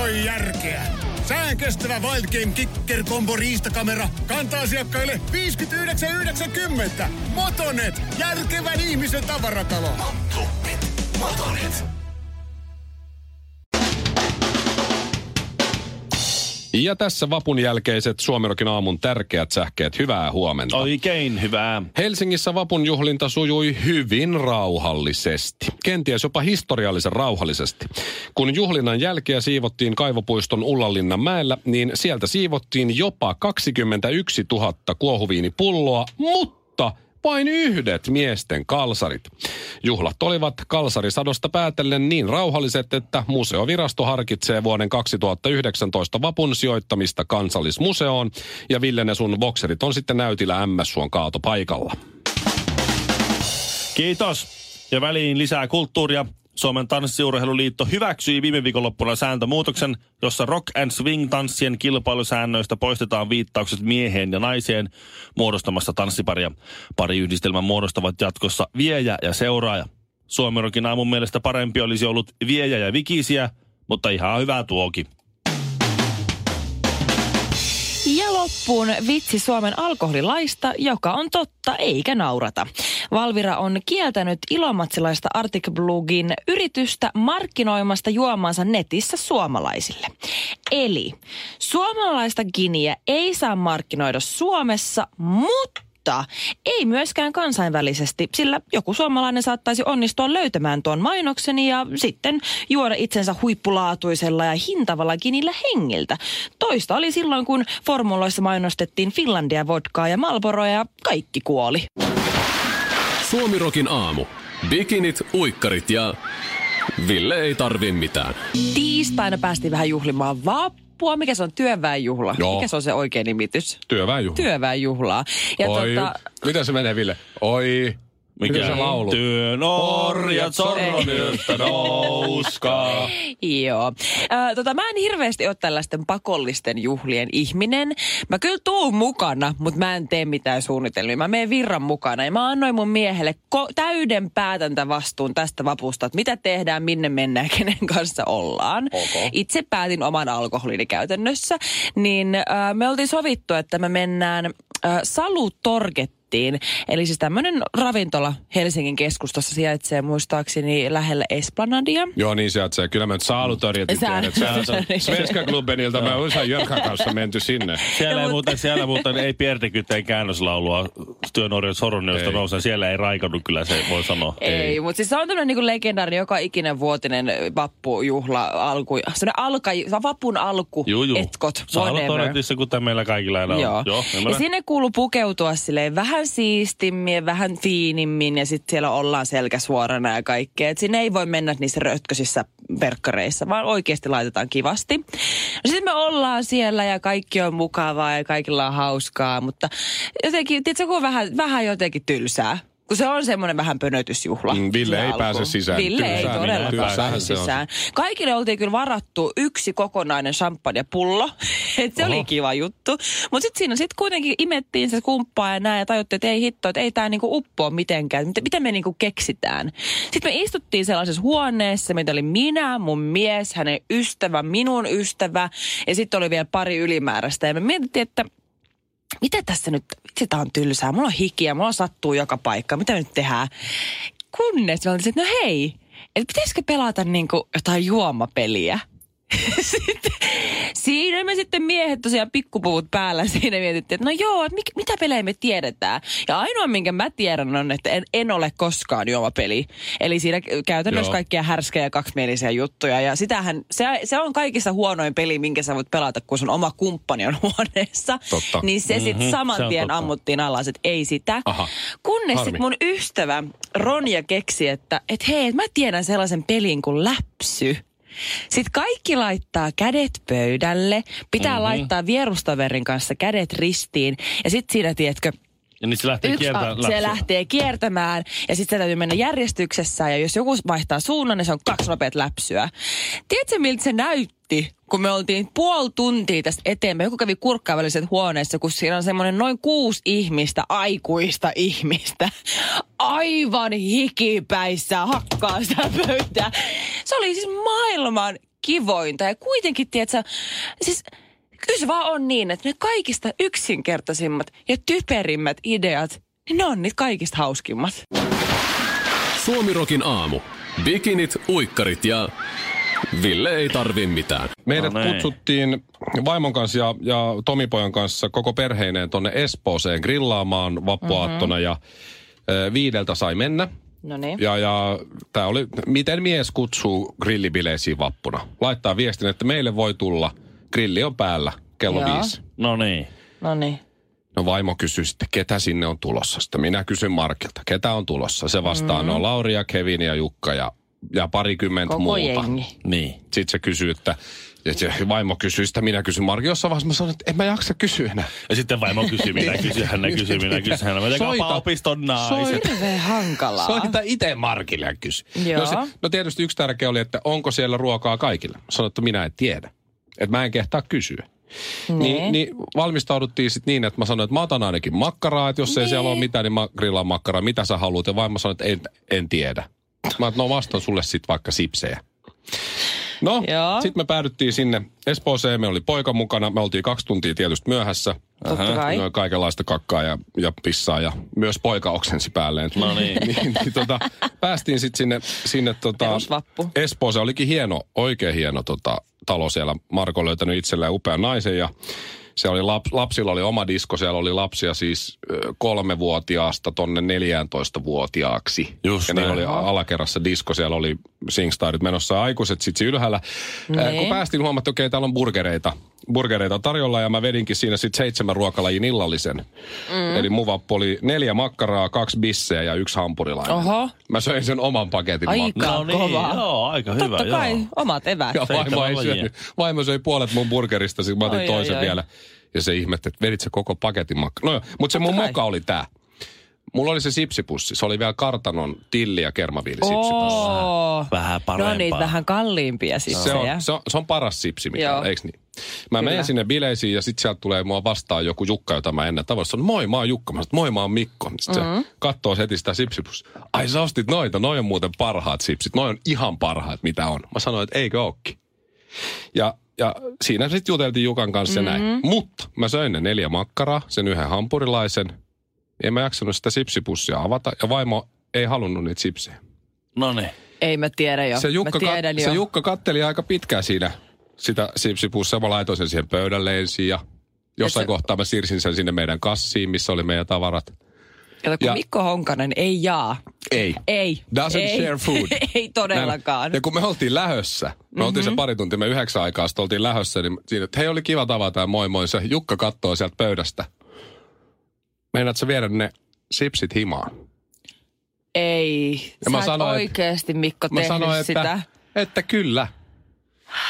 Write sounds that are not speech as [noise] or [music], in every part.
toi järkeä. Sään kestävä Wild Game Kicker Combo riistakamera kantaa asiakkaille 59,90. Motonet, järkevän ihmisen tavaratalo. Motonet. Ja tässä vapun jälkeiset Suomerokin aamun tärkeät sähkeet. Hyvää huomenta. Oikein hyvää. Helsingissä vapun juhlinta sujui hyvin rauhallisesti. Kenties jopa historiallisen rauhallisesti. Kun juhlinnan jälkeä siivottiin Kaivopuiston Ullanlinnan mäellä, niin sieltä siivottiin jopa 21 000 kuohuviinipulloa, mutta vain yhdet miesten kalsarit. Juhlat olivat kalsarisadosta päätellen niin rauhalliset, että museovirasto harkitsee vuoden 2019 vapun sijoittamista kansallismuseoon ja Ville Nesun bokserit on sitten näytillä MS-suon kaatopaikalla. Kiitos. Ja väliin lisää kulttuuria. Suomen tanssiurheiluliitto hyväksyi viime viikonloppuna sääntömuutoksen, jossa rock and swing-tanssien kilpailusäännöistä poistetaan viittaukset mieheen ja naiseen muodostamasta tanssiparia. Pariyhdistelmän muodostavat jatkossa viejä ja seuraaja. Suomerokin aamun mielestä parempi olisi ollut viejä ja vikisiä, mutta ihan hyvä tuoki. Loppuun vitsi Suomen alkoholilaista, joka on totta eikä naurata. Valvira on kieltänyt ilomatsilaista Arctic Blugin yritystä markkinoimasta juomansa netissä suomalaisille. Eli suomalaista giniä ei saa markkinoida Suomessa, mutta mutta ei myöskään kansainvälisesti, sillä joku suomalainen saattaisi onnistua löytämään tuon mainoksen ja sitten juoda itsensä huippulaatuisella ja hintavalla kinillä hengiltä. Toista oli silloin, kun formuloissa mainostettiin Finlandia vodkaa ja Malboroa ja kaikki kuoli. Suomirokin aamu. Bikinit, uikkarit ja... Ville ei tarvi mitään. Tiistaina päästiin vähän juhlimaan vappua. Mikä se on? Työväenjuhla. Joo. Mikä se on se oikein nimitys? Työväenjuhla. Työväenjuhlaa. Ja Oi, tota, miten se menee Ville? Oi, Mikä se laulu? Työn orjat sormyöstä nouskaa. [laughs] Joo. Tota, mä en hirveästi ole tällaisten pakollisten juhlien ihminen. Mä kyllä tuun mukana, mutta mä en tee mitään suunnitelmia. Mä menen virran mukana ja mä annoin mun miehelle ko- täyden päätäntävastuun tästä vapusta, että mitä tehdään, minne mennään, kenen kanssa ollaan. Ok. Itse päätin oman alkoholini käytännössä. Niin ö, me oltiin sovittu, että me mennään ö, Salutorgettiin. Eli siis tämmöinen ravintola Helsingin keskustassa sijaitsee muistaakseni lähellä Esplanadia. Joo, niin sieltä se. Kyllä mä nyt saalutorjetin Sä- tiedän. On [laughs] Svenska Klubbenilta. Mä oon Jörkan kanssa menty sinne. Siellä, ei muuten, siellä muuten ei Pierdekyteen käännöslaulua työn orjat sormyöstä Ei. nousee. Siellä ei raikannut kyllä se voi sanoa. Ei, ei mutta siis se on tämmöinen niinku legendaarinen joka ikinen vuotinen vappujuhla alku. Semmoinen alka, vapun alku, Juu, juu. etkot, whatever. torjatissa, kuten meillä kaikilla aina on. Joo. Joo ja sinne kuuluu pukeutua silleen vähän siistimmin ja vähän fiinimmin ja sitten siellä ollaan selkä suorana ja kaikkea. Et sinne ei voi mennä niissä rötkösissä verkkareissa, vaan oikeasti laitetaan kivasti. No sitten me ollaan siellä ja kaikki on mukavaa ja kaikilla on hauskaa, mutta jotenkin, tiedätkö, kun on vähän, vähän jotenkin tylsää. Kun se on semmoinen vähän pönötysjuhla. Mm, Ville ei alku. pääse sisään. Ville ei Tylsää, todellakaan tylsäähän pääse sisään. Kaikille oltiin kyllä varattu yksi kokonainen champagnepullo. [laughs] Et se Oho. oli kiva juttu. Mutta sitten siinä sit kuitenkin imettiin se kumppaa ja näin ja tajuttiin, että ei hitto, että ei tämä niinku uppoa mitenkään. Mitä, mitä me niinku keksitään? Sitten me istuttiin sellaisessa huoneessa, mitä oli minä, mun mies, hänen ystävä, minun ystävä ja sitten oli vielä pari ylimääräistä. Ja me mietittiin, että mitä tässä nyt, vitsi tää on tylsää, mulla on hikiä, mulla sattuu joka paikka, mitä nyt tehdään? Kunnes me oltiin, että no hei, että pitäisikö pelata niinku jotain juomapeliä? Sitten, [laughs] siinä me sitten miehet tosiaan pikkupuvut päällä siinä mietittiin, että no joo, että mik, mitä pelejä me tiedetään. Ja ainoa, minkä mä tiedän on, että en, en ole koskaan juomapeli. Eli siinä käytännössä Joo. kaikkia härskejä ja kaksimielisiä juttuja. Ja sitähän, se, se on kaikista huonoin peli, minkä sä voit pelata, kun sun oma kumppani on [laughs] huoneessa. Totta. Niin se sitten Mhm, saman se tien totta. ammuttiin alas, että ei sitä. Aha. Kunnes sitten mun ystävä Ronja keksi, että et hei, et mä tiedän sellaisen pelin kuin läpsy. Sitten kaikki laittaa kädet pöydälle, pitää mm-hmm. laittaa vierustaverin kanssa kädet ristiin. Ja sitten siinä, tiedätkö, Ja niin se lähtee Yksi, kiertämään a- se lähtee kiertämään. Ja sitten se täytyy mennä järjestyksessä. Ja jos joku vaihtaa suunnan, niin se on kaksi nopeat läpsyä. Tiedätkö miltä se näytti, kun me oltiin puoli tuntia tästä eteenpäin. Joku kävi kurkkaavälliset huoneessa, kun siinä on semmoinen noin kuusi ihmistä, aikuista ihmistä. Aivan hikipäissä hakkaa sitä pöytää. Se oli siis maailman kivointa. Ja kuitenkin, tiedätkö, siis kyllä se vaan on niin, että ne kaikista yksinkertaisimmat ja typerimmät ideat, niin ne on niitä kaikista hauskimmat. Suomirokin aamu. Bikinit, uikkarit ja Ville ei tarvi mitään. Meidät No niin. kutsuttiin vaimon kanssa ja, ja Tomipojan kanssa koko perheineen tonne Espooseen grillaamaan vappuaattona Mhm. ja ö, viideltä sai mennä. No niin. Ja, ja tämä oli, miten mies kutsuu grillibileisiin vappuna. Laittaa viestin, että meille voi tulla, grilli on päällä, kello Joo. viisi. No niin. No niin. No vaimo kysyy sitten, ketä sinne on tulossa. Sitten minä kysyn Markilta, ketä on tulossa. Se vastaa, mm. no Lauri ja Kevin ja Jukka ja, ja parikymmentä Koko muuta. jengi. Niin. Sitten se kysyy, että ja se vaimo kysyy sitä, minä kysyn Marki. Jossain vaiheessa mä sanoin, että en mä jaksa kysyä enää. Ja sitten vaimo kysyy, minä kysyn, hän kysyy, minä kysyn, hän Soita. Soita. opiston naiset. Hirveän hankalaa. Soita itse Markille ja kysy. Joo. No, se, no tietysti yksi tärkeä oli, että onko siellä ruokaa kaikille. Sanoin, että minä en tiedä. Että mä en kehtaa kysyä. Niin, niin valmistauduttiin sitten niin, että mä sanoin, että mä otan ainakin makkaraa, että jos ei siellä ole mitään, niin mä grillaan makkaraa. Mitä sä haluat? Ja vaimo sanoi, että en, en tiedä. Mä että no vastaan sulle sitten vaikka sipsejä. No, sitten me päädyttiin sinne Espooseen. Me oli poika mukana. Me oltiin kaksi tuntia tietysti myöhässä. Totta kai. Noin kaikenlaista kakkaa ja, ja pissaa ja myös poika oksensi päälleen. No niin. [laughs] niin, niin tota, päästiin sitten sinne, sinne tota. Espooseen. Olikin hieno, oikein hieno tota, talo siellä. Marko löytänyt itselleen upean naisen ja siellä oli lap, lapsilla oli oma disko, siellä oli lapsia siis kolmevuotiaasta tonne 14-vuotiaaksi. Just ja niillä näin. oli alakerrassa disko, siellä oli Singstarit menossa aikuiset sitten ylhäällä. Ää, Niin. kun päästiin huomattiin, että okei, täällä on burgereita, burgereita tarjolla ja mä vedinkin siinä sitten seitsemän ruokalajin illallisen. Mm. Eli mun vappu oli neljä makkaraa, kaksi bisseä ja yksi hampurilainen. Oho. Mä söin sen oman paketin Aika. No niin, kovaa. joo, aika hyvä. Totta kai, Joo. omat eväät. Ja vaimo, ei syönyt. vaimo söi puolet mun burgerista, sitten mä otin Oi, toisen oi, oi. Ja se ihmetti, että vedit se koko paketin makka. No mutta se mun moka oli tää. Mulla oli se sipsipussi. Se oli vielä kartanon tilli- ja kermaviilisipsipussi. Oo. Vähän No parempaa. niitä vähän kalliimpia Se sipsejä. on, se, on, se on paras sipsi, mikä Joo. on, eikö niin? Mä Kyllä. menen sinne bileisiin ja sitten sieltä tulee mua vastaan joku Jukka, jota mä ennen tavannut. Sanon, moi, mä oon Jukka. Mä sanon, moi, mä oon Mikko. Sitten mm-hmm. se katsoo heti sitä sipsipussia. Ai sä ostit noita, noi on muuten parhaat sipsit. Noi on ihan parhaat, mitä on. Mä sanoin, että eikö ookin. Ja, ja siinä sitten juteltiin Jukan kanssa mm-hmm. näin. Mutta mä söin ne neljä makkaraa, sen yhden hampurilaisen. En mä jaksanut sitä sipsipussia avata ja vaimo ei halunnut niitä sipsejä. No niin. Ei mä tiedä jo. Se Jukka, mä tiedän kat, jo. se Jukka katteli aika pitkään siinä sitä sipsipussia. Mä laitoin sen siihen pöydälle ensin ja jossain Et se- kohtaa mä siirsin sen sinne meidän kassiin, missä oli meidän tavarat. Kato, kun ja- Mikko Honkanen ei jaa. Ei. Ei. Doesn't ei. share food. [laughs] ei todellakaan. Mhm. Ja kun me oltiin lähössä, me mm-hmm. oltiin se pari tuntia, me yhdeksän aikaa sitten oltiin lähössä, niin siinä, että hei oli kiva tavata ja moi moi. Se Jukka kattoo sieltä pöydästä. Meinaat sä viedä ne sipsit himaan? Ei. Ja Sä mä et sanoin, oikeasti Mikko Mä tehnyt sanoin, sitä. että, että kyllä.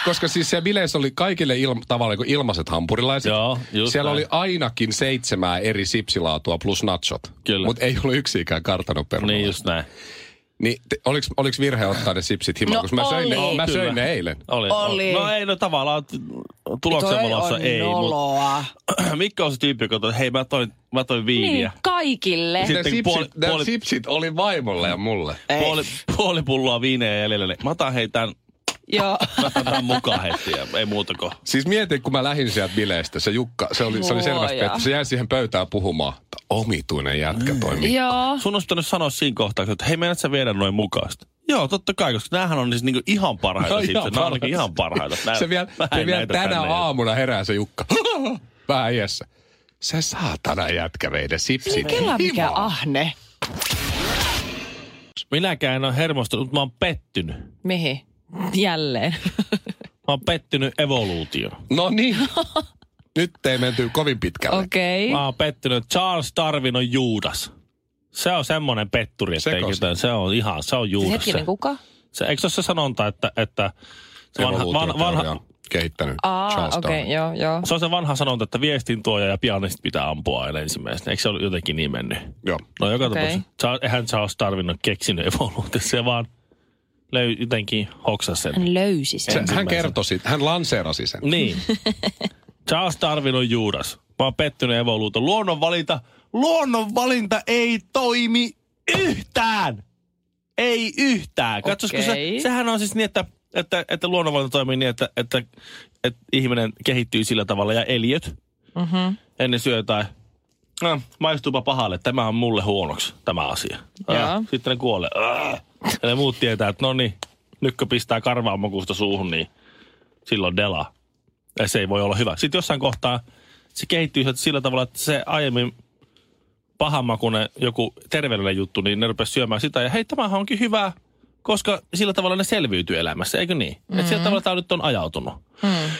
Koska siis siellä bileissä oli kaikille ilma, tavallaan kuin ilmaiset hampurilaiset. Joo, just Siellä näin. oli ainakin seitsemää eri sipsilaatua plus nachot. Kyllä. Mutta ei ollut yksikään kartanoperunaa. Niin just näin. Niin, te, oliks, oliks virhe ottaa ne sipsit himaan? No koska mä söin, oli. ne, mä Kyllä. söin ne eilen. Oli. Oli. No ei, no tavallaan tuloksen valossa on ei, noloa. mutta [clears throat] Mikko on se tyyppi, joka on, hei mä toin, mä toin viiniä. Niin, kaikille. Sitten ne sipsit, puoli- ne puoli- sipsit oli vaimolle ja mulle. Ei. Puoli, puoli pulloa viiniä jäljellä, niin mä otan hei tän, Joo. tän mukaan heti ja ei muuta kuin. Siis mietin, kun mä lähdin sieltä bileistä, se Jukka, se oli, se oli selvästi, että se jäi siihen pöytään puhumaan. että Omituinen jätkä toimi. Joo. Sun olisi pitänyt sanoa siinä kohtaa, että hei menet sä viedä noin mukaista. Joo, totta kai, koska näähän on siis niinku ihan parhaita [laughs] No, ihan on ainakin parhaita. ihan parhaita. Nää, Se vielä, se vielä tänä tänne. aamuna herää se Jukka. [laughs] Vähän iässä. Se saatana jätkä vei ne sipsit. Niin kelaa mikä ahne. Minäkään en ole hermostunut, mutta mä oon pettynyt. Mihin? Jälleen. [laughs] Mä oon pettynyt evoluutioon. No niin. Nyt ei menty kovin pitkälle. Okei. Mä oon pettynyt, että Charles Darwin on Juudas. Se on semmoinen petturi, että ei ketään, se on ihan, se on Juudas. Hetkinen, kuka? se, eikö se ole se sanonta, että, että vanha, vanha, vanha, on kehittänyt Aa, Charles okei, Darwin. joo, joo. se on se vanha sanonta, että viestintuoja ja pianistit pitää ampua aina ensimmäisenä. Eikö se ole jotenkin niin mennyt? Joo. No joka Okei. tapauksessa, Charles, eihän Charles Darwin ole keksinyt evoluutio, se vaan löy, jotenkin hoksasi sen. Hän löysi sen. Se, hän kertoi siitä, hän lanseerasi sen. Niin. [laughs] Charles Darwin on Juudas. Mä oon pettynyt evoluutio. Luonnonvalinta, luonnonvalinta ei toimi yhtään. Ei yhtään. Katsosko se, Okei. sehän on siis niin, että että, että luonnonvalinta toimii niin, että, että, että ihminen kehittyy sillä tavalla ja eliöt Mm-hmm. ennen syö jotain. No, maistuupa pahalle, tämä on mulle huonoksi, tämä asia. Ah, sitten ne kuolee. Ah. Ja ne muut tietää, että no niin, nykkö pistää karvaa makuusta suuhun, niin silloin dela. Ja se ei voi olla hyvä. Sitten jossain kohtaa se kehittyy sillä tavalla, että se aiemmin pahanmakuinen joku terveydellinen juttu, niin ne rupesi syömään sitä. Ja hei, tämähän onkin hyvä, koska sillä tavalla ne selviytyy elämässä, eikö niin? Mm. Että sillä tavalla tämä nyt on ajautunut. Mm.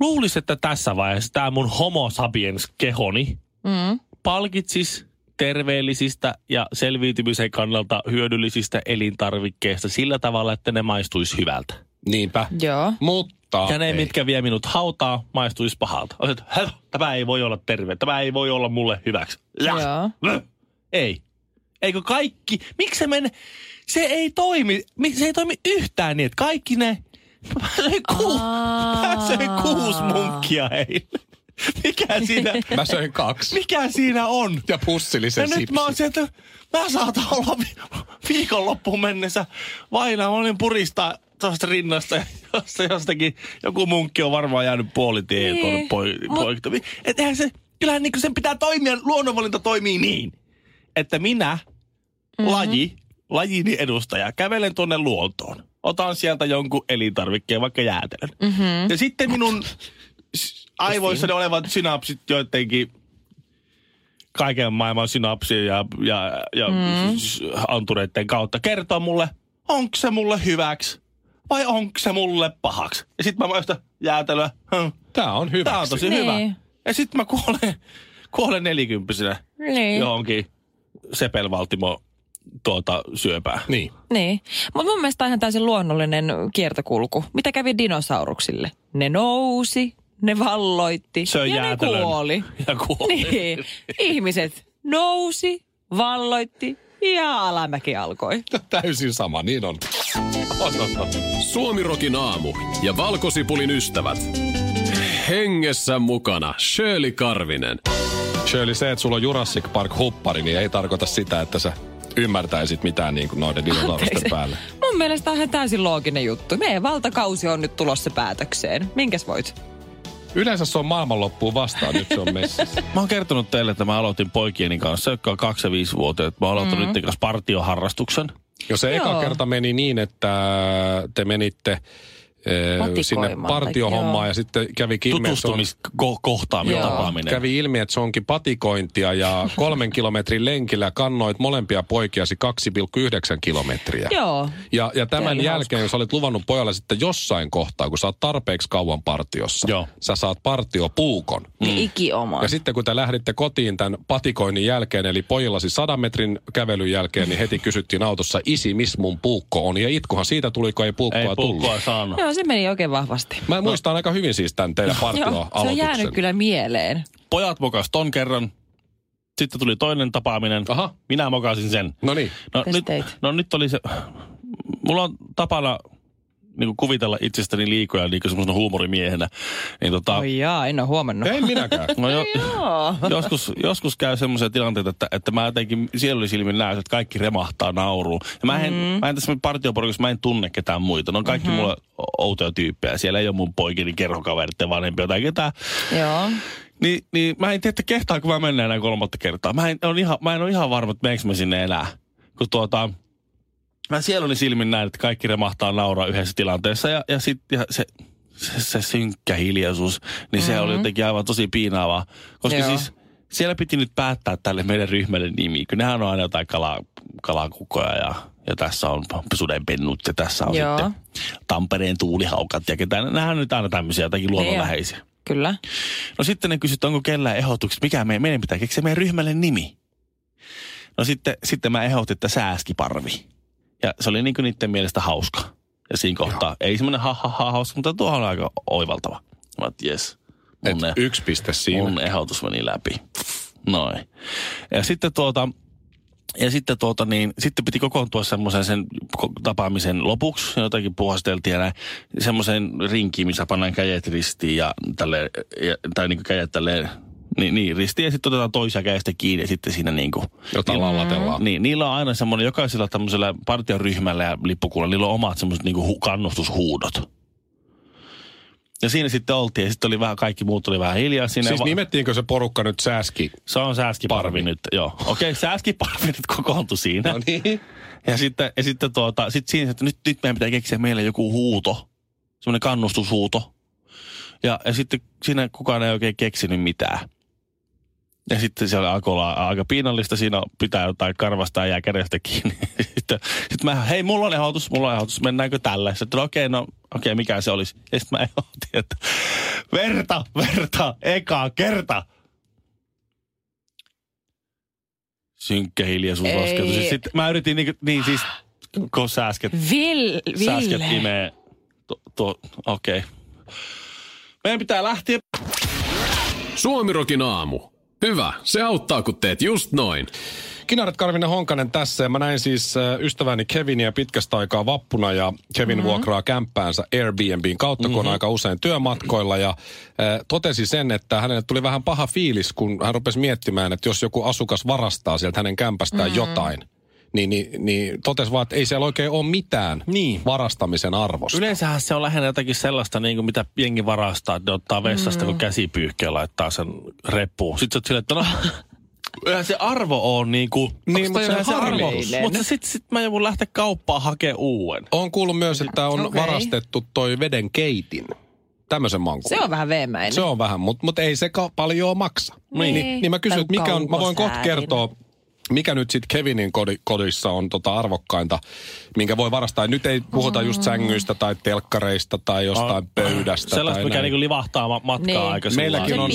Luulisin, että tässä vaiheessa tämä mun homo sapiens kehoni Mm. palkitsis terveellisistä ja selviytymisen kannalta hyödyllisistä elintarvikkeista sillä tavalla, että ne maistuisi hyvältä. Niinpä. Joo. Mutta Ja ne, ei. mitkä vie minut hautaa, maistuisi pahalta. "Häh, tämä ei voi olla terve, tämä ei voi olla mulle hyväksi. Ja. Joo. Väh. Ei. Eikö kaikki, miksi se se ei toimi, mi- se ei toimi yhtään niin, että kaikki ne, [laughs] söin, ku, söin [laughs] kuusi munkkia eilen. Mikä siinä, Mä söin kaksi. mikä siinä on? Ja pussillisen Ja nyt mä oon sieltä, mä saatan olla vi- viikonloppuun mennessä vaina. Mä olin puristaa tuosta rinnasta ja [laughs] josta, jostakin joku munkki on varmaan jäänyt puolitien Niin, tuonne poi, mut- poikta. Et eihän se, kyllähän niin sen pitää toimia, luonnonvalinta toimii niin, että minä, mm-hmm. laji, lajini edustaja, kävelen tuonne luontoon. Otan sieltä jonkun elintarvikkeen, vaikka jäätelön. Mm-hmm. Ja sitten minun s- aivoissani olevat synapsit joidenkin kaiken maailman synapsien ja, ja, ja mm. antureiden kautta kertoo mulle, onko se mulle hyväksi vai onko se mulle pahaksi. Ja sitten mä maistan jäätelöä. Hm, Tää on hyvä. Tää on tosi Niin. hyvä. Ja sitten mä kuolen, [laughs] kuolen nelikymppisenä Niin. johonkin sepelvaltimo tuota, syöpää. Niin. Niin. Mutta mun mielestä tämä on ihan täysin luonnollinen kiertokulku. Mitä kävi dinosauruksille? Ne nousi, ne valloitti Söi ja ne kuoli. [laughs] Ja kuoli. Niin. Ihmiset nousi, valloitti ja alamäki alkoi. Täysin sama, niin on. On, on, on. Suomirokin aamu ja valkosipulin ystävät. Hengessä mukana Shirley Karvinen. Shirley, se, että sulla on Jurassic Park huppari, niin ei tarkoita sitä, että sä ymmärtäisit mitään niin kuin noiden dinosaurusten päälle. Mun mielestä on ihan täysin looginen juttu. Meidän valtakausi on nyt tulossa päätökseen. Minkäs voit? Yleensä se on maailmanloppuun vastaan, nyt se on messissä. [laughs] Mä oon kertonut teille, että mä aloitin poikieni kanssa, jotka on 2 ja 5 vuotiaat. Mä oon aloittanut mm-hmm. kanssa partioharrastuksen. Jo se eka Joo. kerta meni niin, että te menitte sinne partiohommaan joo. ja sitten kävi ilmi, että se on, Tutustumiskohtaaminen, Joo. tapaaminen. kävi ilmi, että se onkin patikointia ja kolmen kilometrin lenkillä kannoit molempia poikiasi 2,9 kilometriä. Joo. Ja, ja tämän oli jälkeen, jos olet luvannut pojalle sitten jossain kohtaa, kun sä oot tarpeeksi kauan partiossa, Joo. sä saat partiopuukon. Niin ikioma. Ja sitten kun te lähditte kotiin tämän patikoinnin jälkeen, eli pojillasi sadan metrin kävelyn jälkeen, niin heti kysyttiin autossa, isi, miss mun puukko on? Ja itkuhan siitä tuli, kun ei puukkoa Ei tullut. pulkkoa saanut. Joo, se meni oikein vahvasti. Mä muistan aika hyvin siis tämän teidän Joo, se on jäänyt kyllä mieleen. Pojat mokas ton kerran. Sitten tuli toinen tapaaminen. Aha. Minä mokasin sen. No niin. No Mitäs nyt, teit? no nyt oli se... Mulla on tapana niin kuin kuvitella itsestäni liikoja niin kuin semmoisena huumorimiehenä. Niin tota, Oi jaa, en ole huomannut. En minäkään. no jo, Joo. [laughs] joskus, joskus käy semmoisia tilanteita, että, että mä jotenkin sielullisilmin näen, että kaikki remahtaa nauruun. Ja mä en, mm. mä en tässä partioporukassa, mä en tunne ketään muita. Ne on kaikki mm-hmm. mulle outoja tyyppejä. Siellä ei ole mun poikini kerhokaverit ja vanhempia tai ketään. Joo. Niin, niin mä en tiedä, että kehtaanko mä mennä enää kolmatta kertaa. Mä en, on ihan, mä en ole ihan varma, että meneekö mä sinne enää. Kun tuota, mä sieluni silmin näen, että kaikki remahtaa nauraa yhdessä tilanteessa. Ja, ja sitten ja se, se, se, synkkä hiljaisuus, niin mm-hmm. se oli jotenkin aivan tosi piinaavaa. Koska Joo. siis siellä piti nyt päättää tälle meidän ryhmälle nimi. Kun nehän on aina jotain kala, kalakukkoja ja, ja tässä on sudenpennut ja tässä on Joo. sitten Tampereen tuulihaukat ja ketään. Nämähän on nyt aina tämmöisiä jotakin luonnonläheisiä. Kyllä. No sitten ne kysyivät, onko kellään ehdotukset, mikä meidän, meidän pitää keksiä meidän ryhmälle nimi. No sitten, sitten mä ehdotin, että sääskiparvi. Ja se oli niin kuin niiden mielestä hauska. Ja siinä kohtaa, ei semmoinen ha, ha, ha hauska, mutta tuo on aika oivaltava. Mä oon, yes, mun, eh- yksi piste siinä. mun ehdotus meni läpi. Noin. Ja sitten tuota, ja sitten, tuota, niin, sitten piti kokoontua semmoisen sen tapaamisen lopuksi. Jotakin puhasteltiin ja näin. Semmoisen rinkiin, missä pannaan kädet ristiin ja tälle, ja, tai niin kädet tälleen Niin, niin risti ja sitten otetaan toisia käistä kiinni ja sitten siinä niinku... Jota lallatellaan. Niin, niillä on aina semmoinen, jokaisella tämmöisellä partioryhmällä ja lippukulla, niillä on omat semmoiset niinku hu- kannustushuudot. Ja siinä sitten oltiin ja sitten oli vähän, kaikki muut oli vähän hiljaa siinä. Siis Va- nimettiinkö se porukka nyt sääski? se on sääskiparvi Parvi. nyt, joo. Okei, okay, sääskiparvi nyt kokoontui siinä. No niin. Ja sitten, ja sitten tuota, sit siinä, että nyt, nyt meidän pitää keksiä meille joku huuto. Semmoinen kannustushuuto. Ja, ja sitten siinä kukaan ei oikein keksinyt mitään. Ja sitten siellä alkoi olla aika piinallista. Siinä pitää jotain karvasta ja jää kädestä kiinni. [laughs] Sitten, sitten mä, hei, mulla on ehdotus, mulla on ehdotus. Mennäänkö tälle? Sitten, no okei, no okei, mikä se olisi? Ja sitten mä ehdotin, että verta, verta, eka kerta. Synkkä hiljaisuus Ei. laskeutui. Siis Sitten mä yritin niin, niin siis, kun sääsket, Vil, sääsket Ville. imee. To, to, okei. Okay. Meidän pitää lähteä. Suomirokin aamu. Hyvä, se auttaa kun teet just noin. Kinaret Karvinen Honkanen tässä ja mä näin siis äh, ystäväni Kevinia pitkästä aikaa vappuna ja Kevin mm-hmm. vuokraa kämppäänsä Airbnbin kautta, kun on aika usein työmatkoilla ja äh, totesi sen, että hänelle tuli vähän paha fiilis, kun hän rupesi miettimään, että jos joku asukas varastaa sieltä hänen kämpästään mm-hmm. jotain, niin, niin, niin totesi vaan, että ei siellä oikein ole mitään Niin. varastamisen arvosta. Yleensähän se on lähinnä jotakin sellaista, niin kuin mitä jengi varastaa, että ne ottaa vessasta, kun käsipyyhkeä laittaa sen reppuun. Sitten sä oot silleen, että no, [laughs] eihän se arvo on niin kuin... Niin, mutta se on eihän arvo. Mutta sitten sit mä joudun lähteä kauppaan hakemaan uuden. On kuullut myös, että on okay. Varastettu toi veden keitin. Tämmöisen mankun. Se on vähän veemäinen. Se on vähän, mutta mut ei se ka- paljon maksa. Niin. niin, niin mä kysyn, että mikä on, mä voin kohta kertoa, mikä nyt sitten Kevinin kodi, kodissa on tota arvokkainta, minkä voi varastaa. Nyt ei puhuta just sängyistä tai telkkareista tai jostain pöydästä. Sellaista, mikä niinku livahtaa ma- matkaa Niin. aika Meilläkin on.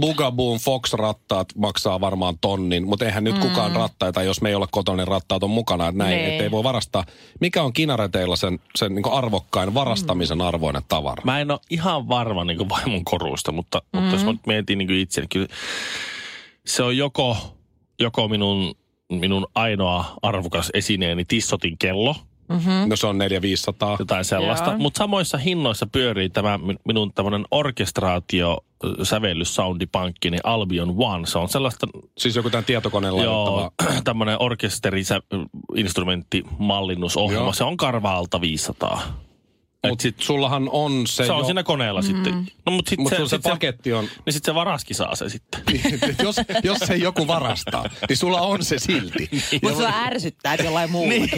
Bugaboon Fox-rattaat maksaa varmaan tonnin, mutta eihän nyt kukaan rattaita, jos me ei olla kotona, niin rattaat on mukana. Että näin, Nee. ettei voi varastaa. Mikä on kinareteilla sen, sen niin arvokkain varastamisen arvoinen tavara? Mä en ole ihan varma niin kuin vaimon koruista, mutta, mm-hmm. mutta jos mä nyt mietin niin kuin itse, niin kyllä se on joko, joko minun, minun ainoa arvokas esineeni Tissotin kello, No se on 400-500. jotain sellaista. Mutta samoissa hinnoissa pyörii tämä mi- minun tämmöinen orkestraatio ö, sävellys soundipankki, Albion One. Se on sellaista, Siis joku tämän tietokoneen joo, [clears throat] tämmöinen orkesteri-instrumenttimallinnusohjelma. Joo. Se on karva-alta 500. Et Mutta sit sullahan on se, se on jo- siinä koneella mm. sitten. No, mutta sitten Mut se, se sit se, paketti on, niin sitten se varaski saa se sitten. [laughs] jos, jos se joku varastaa, niin sulla on se silti. [laughs] Mutta sua ärsyttää, että jollain muulla. niin,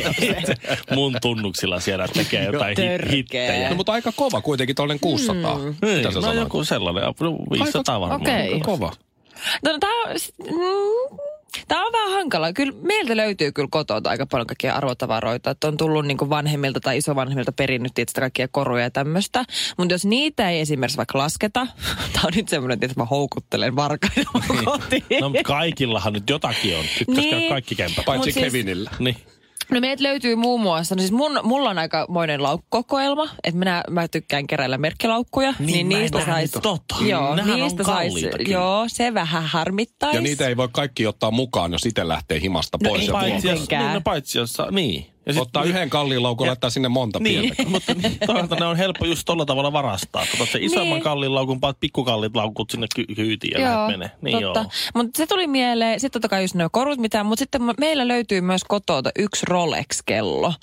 mun tunnuksilla siellä tekee jotain hit, hittejä. No, mutta aika kova kuitenkin toinen 600. Niin, Mitä sä no sanoit? joku sellainen, no, 500 varmaan. okei. Aika kova. No, tää on, mm, tää on vähän hankala. Kyllä meiltä löytyy kyllä kotoa aika paljon kaikkia arvotavaroita. Että on tullut niinku vanhemmilta tai isovanhemmilta perinnyt tietysti kaikkia koruja ja tämmöistä. Mutta jos niitä ei esimerkiksi vaikka lasketa, [laughs] tää on nyt semmoinen, että mä houkuttelen varkaita mun kotiin. No, mutta kaikillahan nyt jotakin on. Sitten Niin. niin. kaikki kämpät. Paitsi Mut siis- Kevinillä. Niin. No meiltä löytyy muun muassa, no siis mun, mulla on aika moinen laukkukokoelma, että minä, mä tykkään keräillä merkkilaukkuja. Niin, en niistä nähnyt sais, tota. Joo, Nehän on niistä sais, joo, se vähän harmittais. Ja niitä ei voi kaikki ottaa mukaan, jos itse lähtee himasta No pois. ei ja paitsi- jos, niin, no, paitsi jos saa, niin. Ja sit- Ottaa yhden kalliin laukun ja laittaa sinne monta Niin, pientä. [laughs] mutta niin, toisaalta ne on helppo just tolla tavalla varastaa. Otat se isomman Niin. kalliin laukun, paat pikkukalliit laukut sinne ky- kyytiin ja lähdet menee. Niin totta. joo. Mutta se tuli mieleen, sitten totta kai just ne korut mitään, mutta sitten me- meillä löytyy myös kotota yksi Rolex-kello.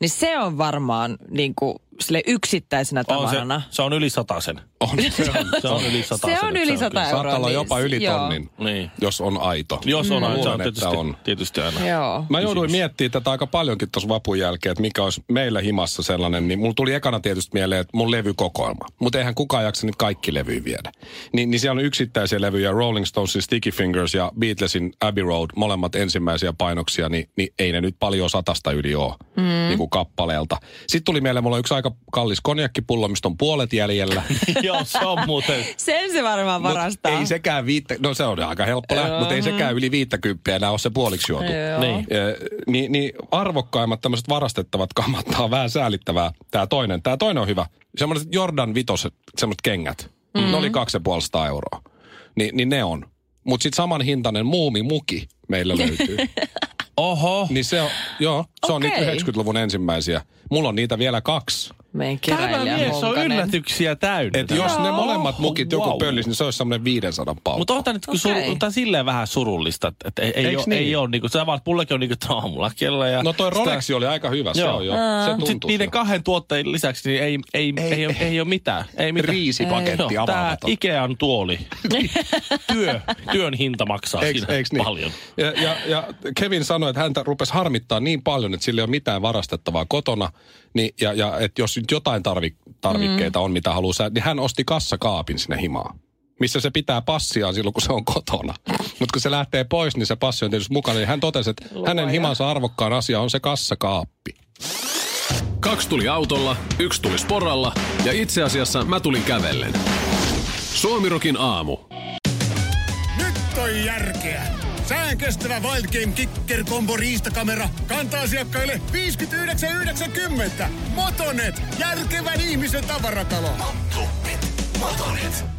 Niin se on varmaan niin kuin sille yksittäisenä On tavarana. se, se on yli sen. On, [laughs] se on. Se on yli sata. Se on yli 100 euroa. Saattaa olla niin jopa yli joo. tonnin, Niin. jos on aito. Jos on, Mä mm. se on luulen, tietysti, että on. tietysti aina. Joo. Mä jouduin miettimään tätä aika paljonkin tuossa vapun jälkeen, että mikä olisi meillä himassa sellainen, niin mulla tuli ekana tietysti mieleen, että mun levykokoelma. Mutta eihän kukaan jaksa niitä kaikki levyjä viedä. Ni, niin siellä on yksittäisiä levyjä, Rolling Stonesin Sticky Fingers ja Beatlesin Abbey Road, molemmat ensimmäisiä painoksia, niin, niin ei ne nyt paljon satasta yli ole mm. niin kuin kappaleelta. Sitten tuli mieleen, mulla on yksi aika kallis konjakkipullo, mistä on puolet jäljellä. [laughs] Joo, se on muuten. Sen se varmaan Mut varastaa. ei sekään viittä, no se on aika helppo lähteä, mutta ei sekään yli viittäkymppiä enää ole se puoliksi juotu. Niin. Eh, niin, niin arvokkaimmat tämmöiset varastettavat kamat, tää on vähän säälittävää. Tämä toinen, tämä toinen on hyvä. Semmoiset Jordan vitoset, semmoiset kengät. Mm. Ne oli 250 euroa. Ni, niin ne on. Mutta sitten saman hintainen muumimuki meillä löytyy. [laughs] Oho. niin se on, joo, se on niitä Okei. 90-luvun ensimmäisiä. Mulla on niitä vielä kaksi. Meidän Tämä mies on yllätyksiä täynnä. Et jos ne molemmat mukit joku Wow. pöllis, niin se olisi semmoinen 500 paukku. Mutta on tämä nyt okay. Suru, tää silleen vähän surullista, että et ei, ei, ole, niin? ei ole niinku, se vaan, että mullakin on niinku aamulla kello ja... No toi sitä- Rolexi oli aika hyvä, se Joo. on jo. Se tuntuu sitten niiden kahden tuotteen lisäksi niin ei, ei, ei, ei, ole, ei ole mitään. Ei mitään. Riisipaketti Tää avaamaton. Ikean tuoli. [laughs] Työ, työn hinta maksaa Eiks, siinä eiks niin? paljon. Ja, ja, ja Kevin sanoi, että häntä rupesi harmittaa niin paljon, että sillä ei ole mitään varastettavaa kotona. Niin, ja, ja että jos nyt jotain tarvi, tarvikkeita mm. on, mitä haluaa niin hän osti kassakaapin sinne himaan. Missä se pitää passiaan silloin, kun se on kotona. Mutta kun se lähtee pois, niin se passi on tietysti mukana. Niin hän totesi, että hänen himansa arvokkaan asia on se kassakaappi. Kaksi tuli autolla, yksi tuli sporalla ja itse asiassa mä tulin kävellen. Suomirokin aamu. Nyt on järkeä. Sään kestävä Wild Game Kicker Combo riistakamera kantaa asiakkaille 59,90. Motonet, järkevän ihmisen tavaratalo. Motonet. Motonet.